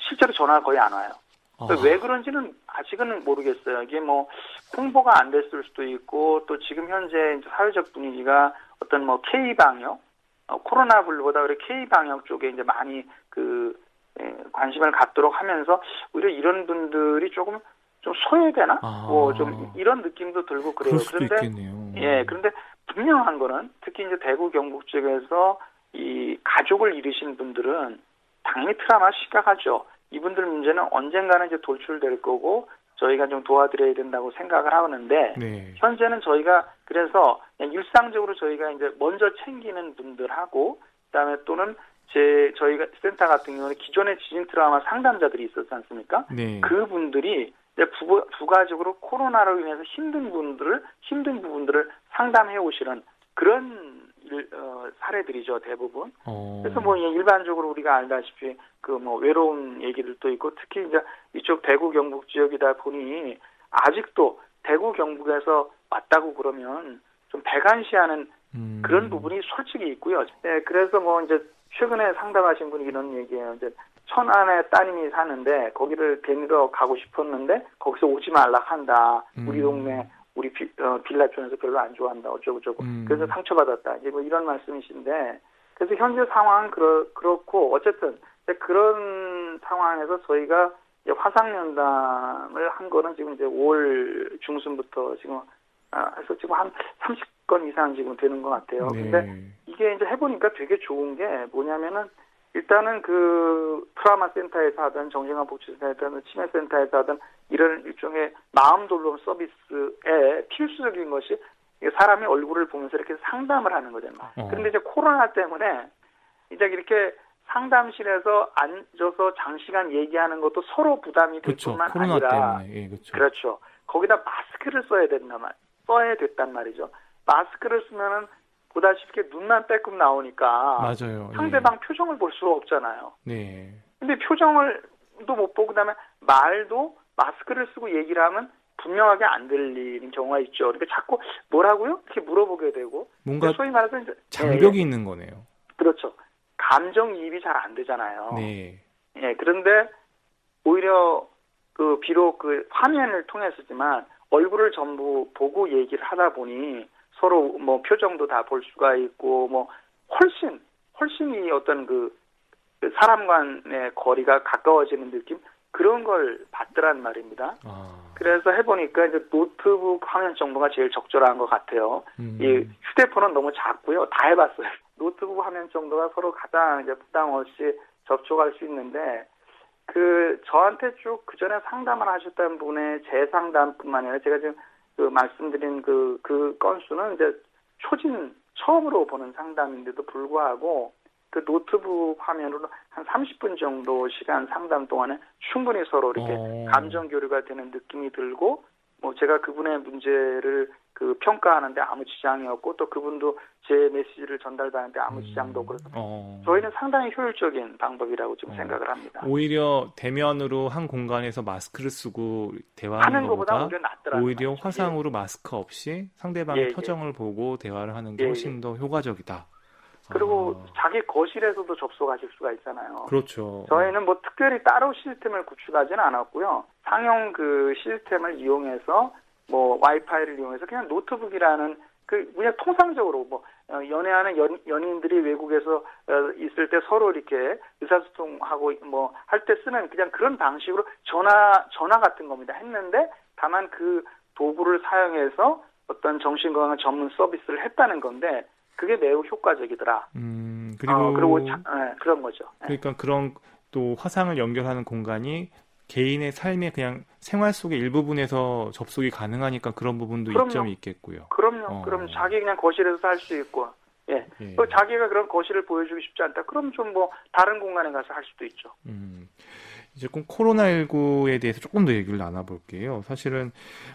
실제로 전화가 거의 안 와요. 어. 왜 그런지는 아직은 모르겠어요. 이게 뭐 홍보가 안 됐을 수도 있고 또 지금 현재 사회적 분위기가 어떤 뭐 K 방역, 어, 코로나 블루보다 우리 K 방역 쪽에 이제 많이 그 예, 관심을 갖도록 하면서 오히려 이런 분들이 조금 좀 소외되나? 아. 뭐좀 이런 느낌도 들고 그래요. 그런데 있겠네요. 예, 그런데 분명한 거는 특히 이제 대구 경북 쪽에서 이 가족을 잃으신 분들은 당연히 트라우마 심각하죠. 이분들 문제는 언젠가는 이제 돌출될 거고 저희가 좀 도와드려야 된다고 생각을 하는데 네. 현재는 저희가 그래서 일상적으로 저희가 이제 먼저 챙기는 분들하고 그다음에 또는 제 저희가 센터 같은 경우는 기존의 지진 트라우마 상담자들이 있었지 않습니까? 네. 그분들이 이제 부, 부가적으로 코로나로 인해서 힘든 분들을 힘든 부분들을 상담해 오시는 그런 사례들이죠 대부분. 어. 그래서 뭐 일반적으로 우리가 알다시피 그 뭐 외로운 얘기들도 있고 특히 이제 이쪽 대구 경북 지역이다 보니 아직도 대구 경북에서 왔다고 그러면 좀 배관시하는 음. 그런 부분이 솔직히 있고요. 네, 그래서 뭐 이제 최근에 상담하신 분이 이런 얘기예요. 이제 천안에 따님이 사는데 거기를 데리러 가고 싶었는데 거기서 오지 말라 한다. 음. 우리 동네 우리 비, 어, 빌라 쪽에서 별로 안 좋아한다 어쩌고 저쩌고 음. 그래서 상처받았다 이제 뭐 이런 말씀이신데 그래서 현재 상황은 그렇, 그렇고 어쨌든 그런 상황에서 저희가 화상 면담을 한 거는 지금 이제 5월 중순부터 지금 아, 해서 지금 한 30건 이상 지금 되는 것 같아요. 네. 근데 이게 이제 해보니까 되게 좋은 게 뭐냐면은 일단은 그 트라우마 센터에서 하든 정신과 복지센터에서 하든 치매 센터에서 하든 이런 일종의 마음 돌봄 서비스에 필수적인 것이 사람의 얼굴을 보면서 이렇게 상담을 하는 거잖아요. 어. 그런데 이제 코로나 때문에 이제 이렇게 상담실에서 앉아서 장시간 얘기하는 것도 서로 부담이 될 그렇죠. 뿐만 아니라. 예, 그렇죠. 그렇죠. 거기다 마스크를 써야 된단 말, 써야 됐단 말이죠. 마스크를 쓰면은 보다시피 눈만 빼끔 나오니까 맞아요. 예. 상대방 표정을 볼 수가 없잖아요. 네. 근데 표정을 또못 보고 그다음에 말도 마스크를 쓰고 얘기를 하면 분명하게 안 들리는 경우가 있죠. 그러니까 자꾸 뭐라고요? 이렇게 물어보게 되고 뭔가 소위 말해서 이제 장벽이 예, 있는 거네요. 그렇죠. 감정 이입이 잘 안 되잖아요. 네. 예, 그런데 오히려 그 비록 그 화면을 통해서지만 얼굴을 전부 보고 얘기를 하다 보니 서로 뭐 표정도 다 볼 수가 있고 뭐 훨씬 훨씬 이 어떤 그, 그 사람 간의 거리가 가까워지는 느낌 그런 걸 받더란 말입니다. 아. 그래서 해보니까 이제 노트북 화면 정도가 제일 적절한 것 같아요. 음. 이 휴대폰은 너무 작고요. 다 해봤어요. <laughs> 노트북 화면 정도가 서로 가장 이제 부담 없이 접촉할 수 있는데 그 저한테 쭉 그 전에 상담을 하셨던 분의 재상담뿐만 아니라 제가 지금 그 말씀드린 그, 그 건수는 이제 초진 처음으로 보는 상담인데도 불구하고 그 노트북 화면으로 한 30분 정도 시간 상담 동안에 충분히 서로 이렇게 어. 감정 교류가 되는 느낌이 들고 뭐 제가 그분의 문제를 그 평가하는데 아무 지장이 없고 또 그분도 제 메시지를 전달하는데 아무 지장도 없고 그래서 어. 저희는 상당히 효율적인 방법이라고 좀 어. 생각을 합니다. 오히려 대면으로 한 공간에서 마스크를 쓰고 대화하는 하는 것보다 오히려 화상으로 마스크 없이 상대방의 예, 예. 표정을 보고 대화를 하는 게 예, 훨씬 더 효과적이다. 그리고 아, 자기 거실에서도 접속하실 수가 있잖아요. 그렇죠. 저희는 뭐 특별히 따로 시스템을 구축하지는 않았고요. 상용 그 시스템을 이용해서 뭐 와이파이를 이용해서 그냥 노트북이라는 그 그냥 통상적으로 뭐 어, 연애하는 연, 연인들이 외국에서 어, 있을 때 서로 이렇게 의사소통하고 뭐 할 때 쓰는 그냥 그런 방식으로 전화 전화 같은 겁니다. 했는데 다만 그 도구를 사용해서 어떤 정신건강 전문 서비스를 했다는 건데 그게 매우 효과적이더라. 음, 그리고 어, 그리고 자, 예, 그런 거죠. 예. 그러니까 그런 또 화상을 연결하는 공간이 개인의 삶의 그냥 생활 속의 일부분에서 접속이 가능하니까 그런 부분도 그럼요. 이점이 있겠고요. 그럼요. 어. 그럼 자기 그냥 거실에서 살 수 있고, 예. 예. 또 자기가 그런 거실을 보여주고 싶지 않다. 그럼 좀 뭐 다른 공간에 가서 할 수도 있죠. 음, 이제 꼭 코로나19에 대해서 조금 더 얘기를 나눠볼게요. 사실은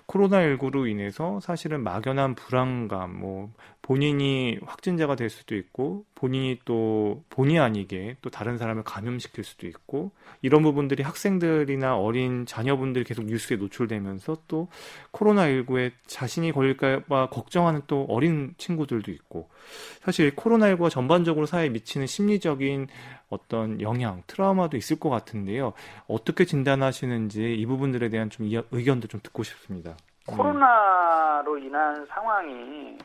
코로나19로 인해서 사실은 막연한 불안감, 뭐, 본인이 확진자가 될 수도 있고, 본인이 또 본의 아니게 또 다른 사람을 감염시킬 수도 있고, 이런 부분들이 학생들이나 어린 자녀분들이 계속 뉴스에 노출되면서 또 코로나19에 자신이 걸릴까봐 걱정하는 또 어린 친구들도 있고, 사실 코로나19가 전반적으로 사회에 미치는 심리적인 어떤 영향, 트라우마도 있을 것 같은데요. 어떻게 진단하시는지 이 부분들에 대한 좀 이- 의견도 좀 듣고 싶습니다. 음. 코로나로 인한 상황이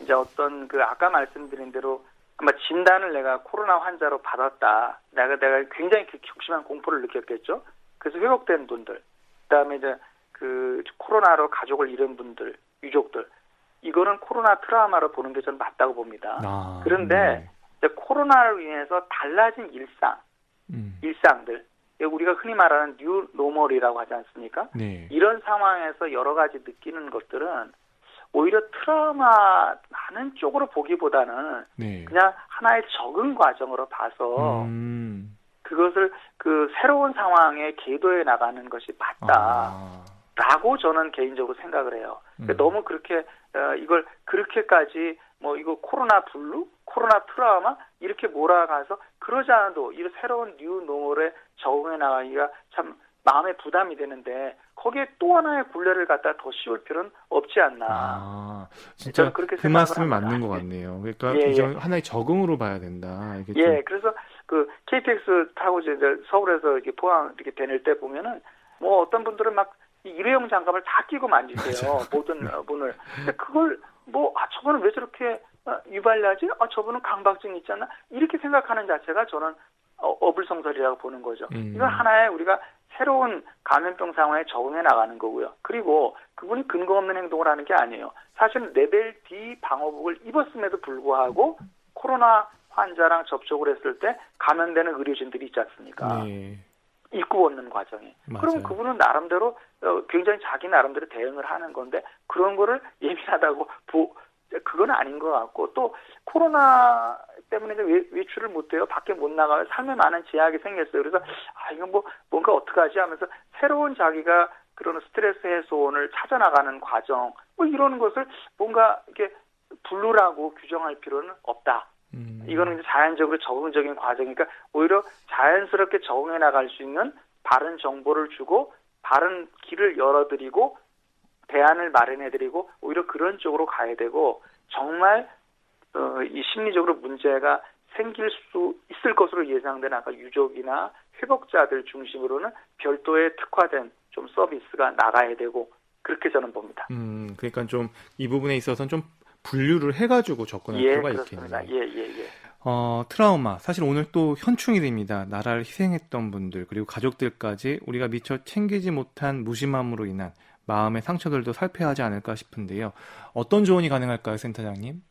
이제 어떤 그 아까 말씀드린 대로 아마 진단을 내가 코로나 환자로 받았다. 내가 내가 굉장히 그 극심한 공포를 느꼈겠죠. 그래서 회복된 분들, 그다음에 이제 그 코로나로 가족을 잃은 분들, 유족들, 이거는 코로나 트라우마로 보는 게 저는 맞다고 봅니다. 아, 그런데 이제 코로나로 인해서 달라진 일상, 네. 음, 일상들, 우리가 흔히 말하는 new normal이라고 하지 않습니까? 네. 이런 상황에서 여러 가지 느끼는 것들은 오히려 트라우마 하는 쪽으로 보기보다는 네. 그냥 하나의 적응 과정으로 봐서 음, 그것을 그 새로운 상황에 계도해 나가는 것이 맞다라고 아, 저는 개인적으로 생각을 해요. 음. 너무 그렇게 어, 이걸 그렇게까지 뭐 이거 코로나 블루, 코로나 트라우마 이렇게 몰아가서 그러지 않아도 이 새로운 new normal에 적응해 나가기가 참 마음에 부담이 되는데 거기에 또 하나의 굴레를 갖다 더 씌울 필요는 없지 않나. 아, 진짜 그렇게 그 말씀이. 맞는 것 같네요. 그러니까 예, 예. 하나의 적응으로 봐야 된다. 예, 그래서 그 KTX 타고 이제 서울에서 이렇게 포항 이렇게 다닐 때 보면은 뭐 어떤 분들은 막이 일회용 장갑을 다 끼고 만지세요. <laughs> 모든 어, 분을. 근데 그걸 뭐, 아, 저분은 왜 저렇게 어, 유발하지? 아, 저분은 강박증 않나? 이렇게 생각하는 자체가 저는 어, 어불성설이라고 보는 거죠. 음. 이건 하나의 우리가 새로운 감염병 상황에 적응해 나가는 거고요. 그리고 그분이 근거 없는 행동을 하는 게 아니에요. 사실 레벨 D 방호복을 입었음에도 불구하고 코로나 환자랑 접촉을 했을 때 감염되는 의료진들이 있지 않습니까? 네. 입고 얻는 과정에. 맞아요. 그럼 그분은 나름대로 어, 굉장히 자기 나름대로 대응을 하는 건데 그런 거를 <laughs> 예민하다고 보 그건 아닌 것 같고 또 코로나 때문에 외, 외출을 못해요. 밖에 못 나가요. 삶에 많은 제약이 생겼어요. 그래서 아 이건 뭐 뭔가 어떡하지 하면서 새로운 자기가 그런 스트레스 해소원을 찾아나가는 과정 뭐 이런 것을 뭔가 이렇게 분류라고 규정할 필요는 없다. 음. 이거는 이제 자연적으로 적응적인 과정이니까 오히려 자연스럽게 적응해 나갈 수 있는 바른 정보를 주고 바른 길을 열어드리고 대안을 마련해드리고 오히려 그런 쪽으로 가야 되고 정말 어, 이 심리적으로 문제가 생길 수 있을 것으로 예상되는 아까 유족이나 회복자들 중심으로는 별도의 특화된 좀 서비스가 나가야 되고 그렇게 저는 봅니다. 음, 그러니까 좀 이 부분에 있어서는 좀 분류를 해가지고 접근할 예, 필요가. 있겠네요. 예, 예, 예. 어, 트라우마. 사실 오늘 또 현충이 됩니다. 나라를 희생했던 분들, 그리고 가족들까지 우리가 미처 챙기지 못한 무심함으로 인한 마음의 상처들도 살펴야 하지 않을까 싶은데요. 어떤 조언이 가능할까요, 센터장님?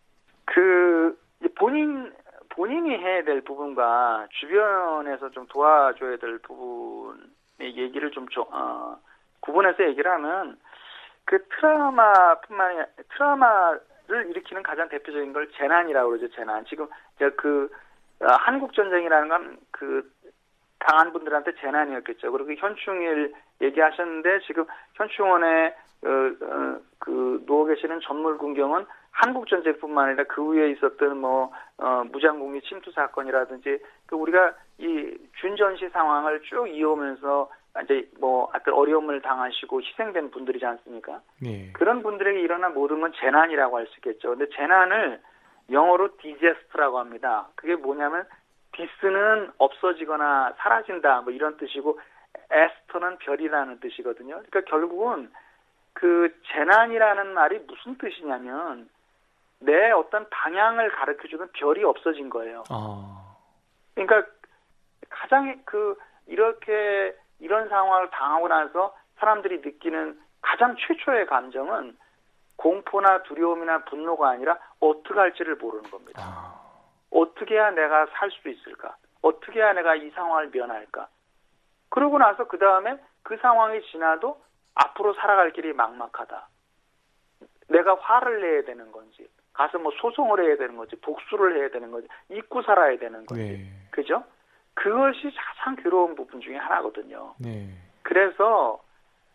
그, 본인, 본인이 해야 될 부분과 주변에서 좀 도와줘야 될 부분의 얘기를 좀, 어, 구분해서 얘기를 하면, 그 트라우마뿐만 아니라, 트라우마를 일으키는 가장 대표적인 걸 재난이라고 그러죠, 재난. 지금, 그, 어, 한국 전쟁이라는 건 그, 당한 분들한테 재난이었겠죠. 그리고 현충일 얘기하셨는데, 지금 현충원에, 어, 어, 그, 누워 계시는 전물 군경은 한국 전쟁뿐만 아니라 그 후에 있었던 뭐 어, 무장공리 침투 사건이라든지 그 우리가 이 준전시 상황을 쭉 이어오면서 이제 뭐 어떤 어려움을 당하시고 희생된 분들이지 않습니까? 네. 그런 분들에게 일어난 모든 건 재난이라고 할 수 있겠죠. 근데 재난을 영어로 디제스트라고 합니다. 그게 뭐냐면 디스는 없어지거나 사라진다 뭐 이런 뜻이고 에스터는 별이라는 뜻이거든요. 그러니까 결국은 그 재난이라는 말이 무슨 뜻이냐면 내 어떤 방향을 가르쳐주는 별이 없어진 거예요. 아. 그러니까 가장 그 이렇게 이런 상황을 당하고 나서 사람들이 느끼는 가장 최초의 감정은 공포나 두려움이나 분노가 아니라 어떻게 할지를 모르는 겁니다. 아. 어떻게 해야 내가 살 수 있을까? 어떻게 해야 내가 이 상황을 면할까? 그러고 나서 그 다음에 그 상황이 지나도 앞으로 살아갈 길이 막막하다. 내가 화를 내야 되는 건지, 가서 뭐 소송을 해야 되는 건지, 복수를 해야 되는 건지, 잊고 살아야 되는 건지. 네. 그죠? 그것이 가장 괴로운 부분 중에 하나거든요. 네. 그래서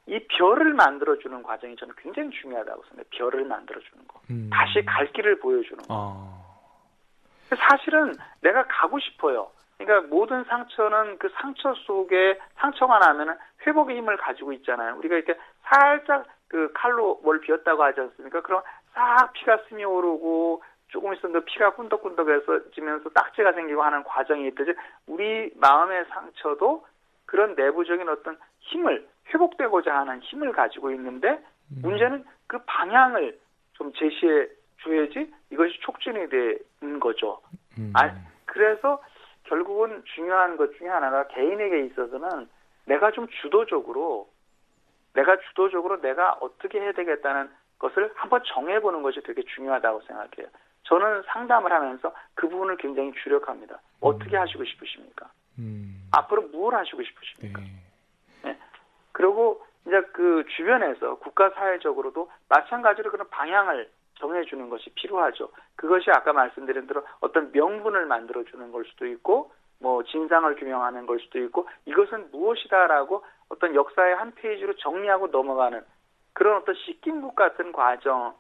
이 별을 만들어주는 과정이 저는 굉장히 중요하다고 생각해요. 별을 만들어주는 거. 음. 다시 갈 길을 보여주는 거. 아. 사실은 내가 가고 싶어요. 그러니까 모든 상처는 그 상처 속에 상처가 나면은 회복의 힘을 가지고 있잖아요. 우리가 이렇게 살짝 그 칼로 뭘 비었다고 하지 않습니까? 그럼 싹 피가 스미 오르고 조금 있었는데 피가 꾼덕꾼덕해서 지면서 딱지가 생기고 하는 과정이 있듯이 우리 마음의 상처도 그런 내부적인 어떤 힘을 회복되고자 하는 힘을 가지고 있는데 음. 문제는 그 방향을 좀 제시해 줘야지 이것이 촉진이 되는 거죠. 음. 아, 그래서 결국은 중요한 것 중에 하나가 개인에게 있어서는 내가 좀 주도적으로 내가 주도적으로 내가 어떻게 해야 되겠다는 것을 한번 정해보는 것이 되게 중요하다고 생각해요. 저는 상담을 하면서 그 부분을 굉장히 주력합니다. 어떻게 하시고 싶으십니까? 음. 앞으로 뭘 하시고 싶으십니까? 네. 그리고 이제 그 주변에서 국가 사회적으로도 마찬가지로 그런 방향을 정해주는 것이 필요하죠. 그것이 아까 말씀드린 대로 어떤 명분을 만들어주는 걸 수도 있고, 뭐 진상을 규명하는 걸 수도 있고, 이것은 무엇이다라고 어떤 역사의 한 페이지로 정리하고 넘어가는 그런 어떤 씻김국 같은 과정이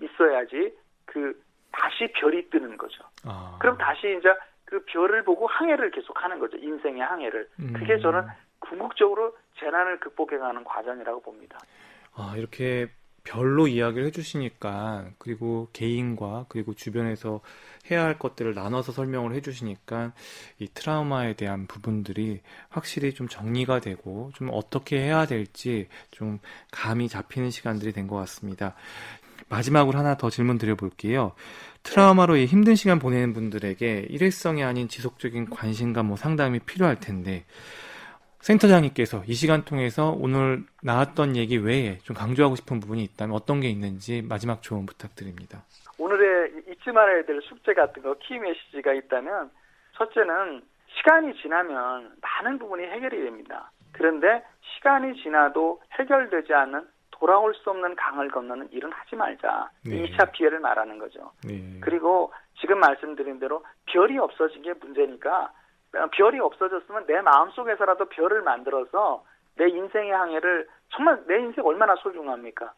있어야지 그 다시 별이 뜨는 거죠. 아. 그럼 다시 이제 그 별을 보고 항해를 계속하는 거죠. 인생의 항해를. 음. 그게 저는 궁극적으로 재난을 극복해가는 과정이라고 봅니다. 아, 이렇게 별로 이야기를 해주시니까 그리고 개인과 그리고 주변에서 해야 할 것들을 나눠서 설명을 해주시니까 이 트라우마에 대한 부분들이 확실히 좀 정리가 되고 좀 어떻게 해야 될지 좀 감이 잡히는 시간들이 된 것 같습니다. 마지막으로 하나 더 질문 드려볼게요. 트라우마로 이 힘든 시간 보내는 분들에게 일회성이 아닌 지속적인 관심과 뭐 상담이 필요할 텐데 센터장님께서 이 시간 통해서 오늘 나왔던 얘기 외에 좀 강조하고 싶은 부분이 있다면 어떤 게 있는지 마지막 조언 부탁드립니다. 오늘의 잊지 말아야 될 숙제 같은 거, 키 메시지가 있다면, 첫째는 시간이 지나면 많은 부분이 해결이 됩니다. 그런데 시간이 지나도 해결되지 않는 돌아올 수 없는 강을 건너는 일은 하지 말자. 네. 2차 피해를 말하는 거죠. 네. 그리고 지금 말씀드린 대로 별이 없어진 게 문제니까 어, 별이 없어졌으면 내 마음속에서라도 별을 만들어서 내 인생의 항해를 정말 내 인생 얼마나 소중합니까?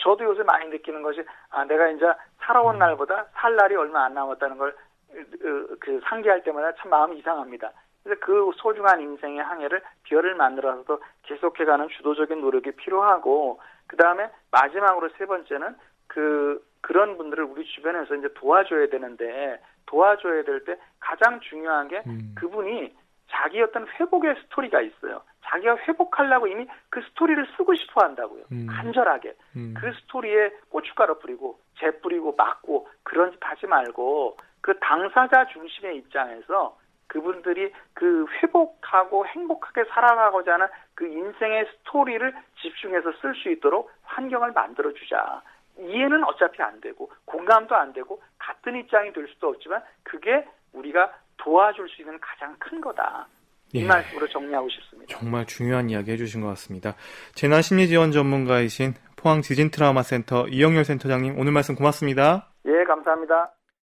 저도 요새 많이 느끼는 것이 아 내가 이제 살아온 음. 날보다 살 날이 얼마 안 남았다는 걸그 상기할 때마다 참 마음이 이상합니다. 그래서 그 소중한 인생의 항해를 별을 만들어서도 계속해가는 주도적인 노력이 필요하고 그 다음에 마지막으로 세 번째는 그 그런 분들을 우리 주변에서 이제 도와줘야 되는데 도와줘야 될 때 가장 중요한 게 음. 그분이 자기 어떤 회복의 스토리가 있어요. 자기가 회복하려고 이미 그 스토리를 쓰고 싶어 한다고요. 음. 간절하게. 음. 그 스토리에 고춧가루 뿌리고 재 뿌리고 막고 그런 짓 하지 말고 그 당사자 중심의 입장에서 그분들이 그 회복하고 행복하게 살아가고자 하는 그 인생의 스토리를 집중해서 쓸 수 있도록 환경을 만들어 주자. 이해는 어차피 안 되고 공감도 안 되고 같은 입장이 될 수도 없지만 그게 우리가 도와줄 수 있는 가장 큰 거다. 이 예. 말씀으로 정리하고 싶습니다. 정말 중요한 이야기 해주신 것 같습니다. 재난 심리 지원 전문가이신 포항 지진 트라우마 센터 이영렬 센터장님 오늘 말씀 고맙습니다. 예, 감사합니다.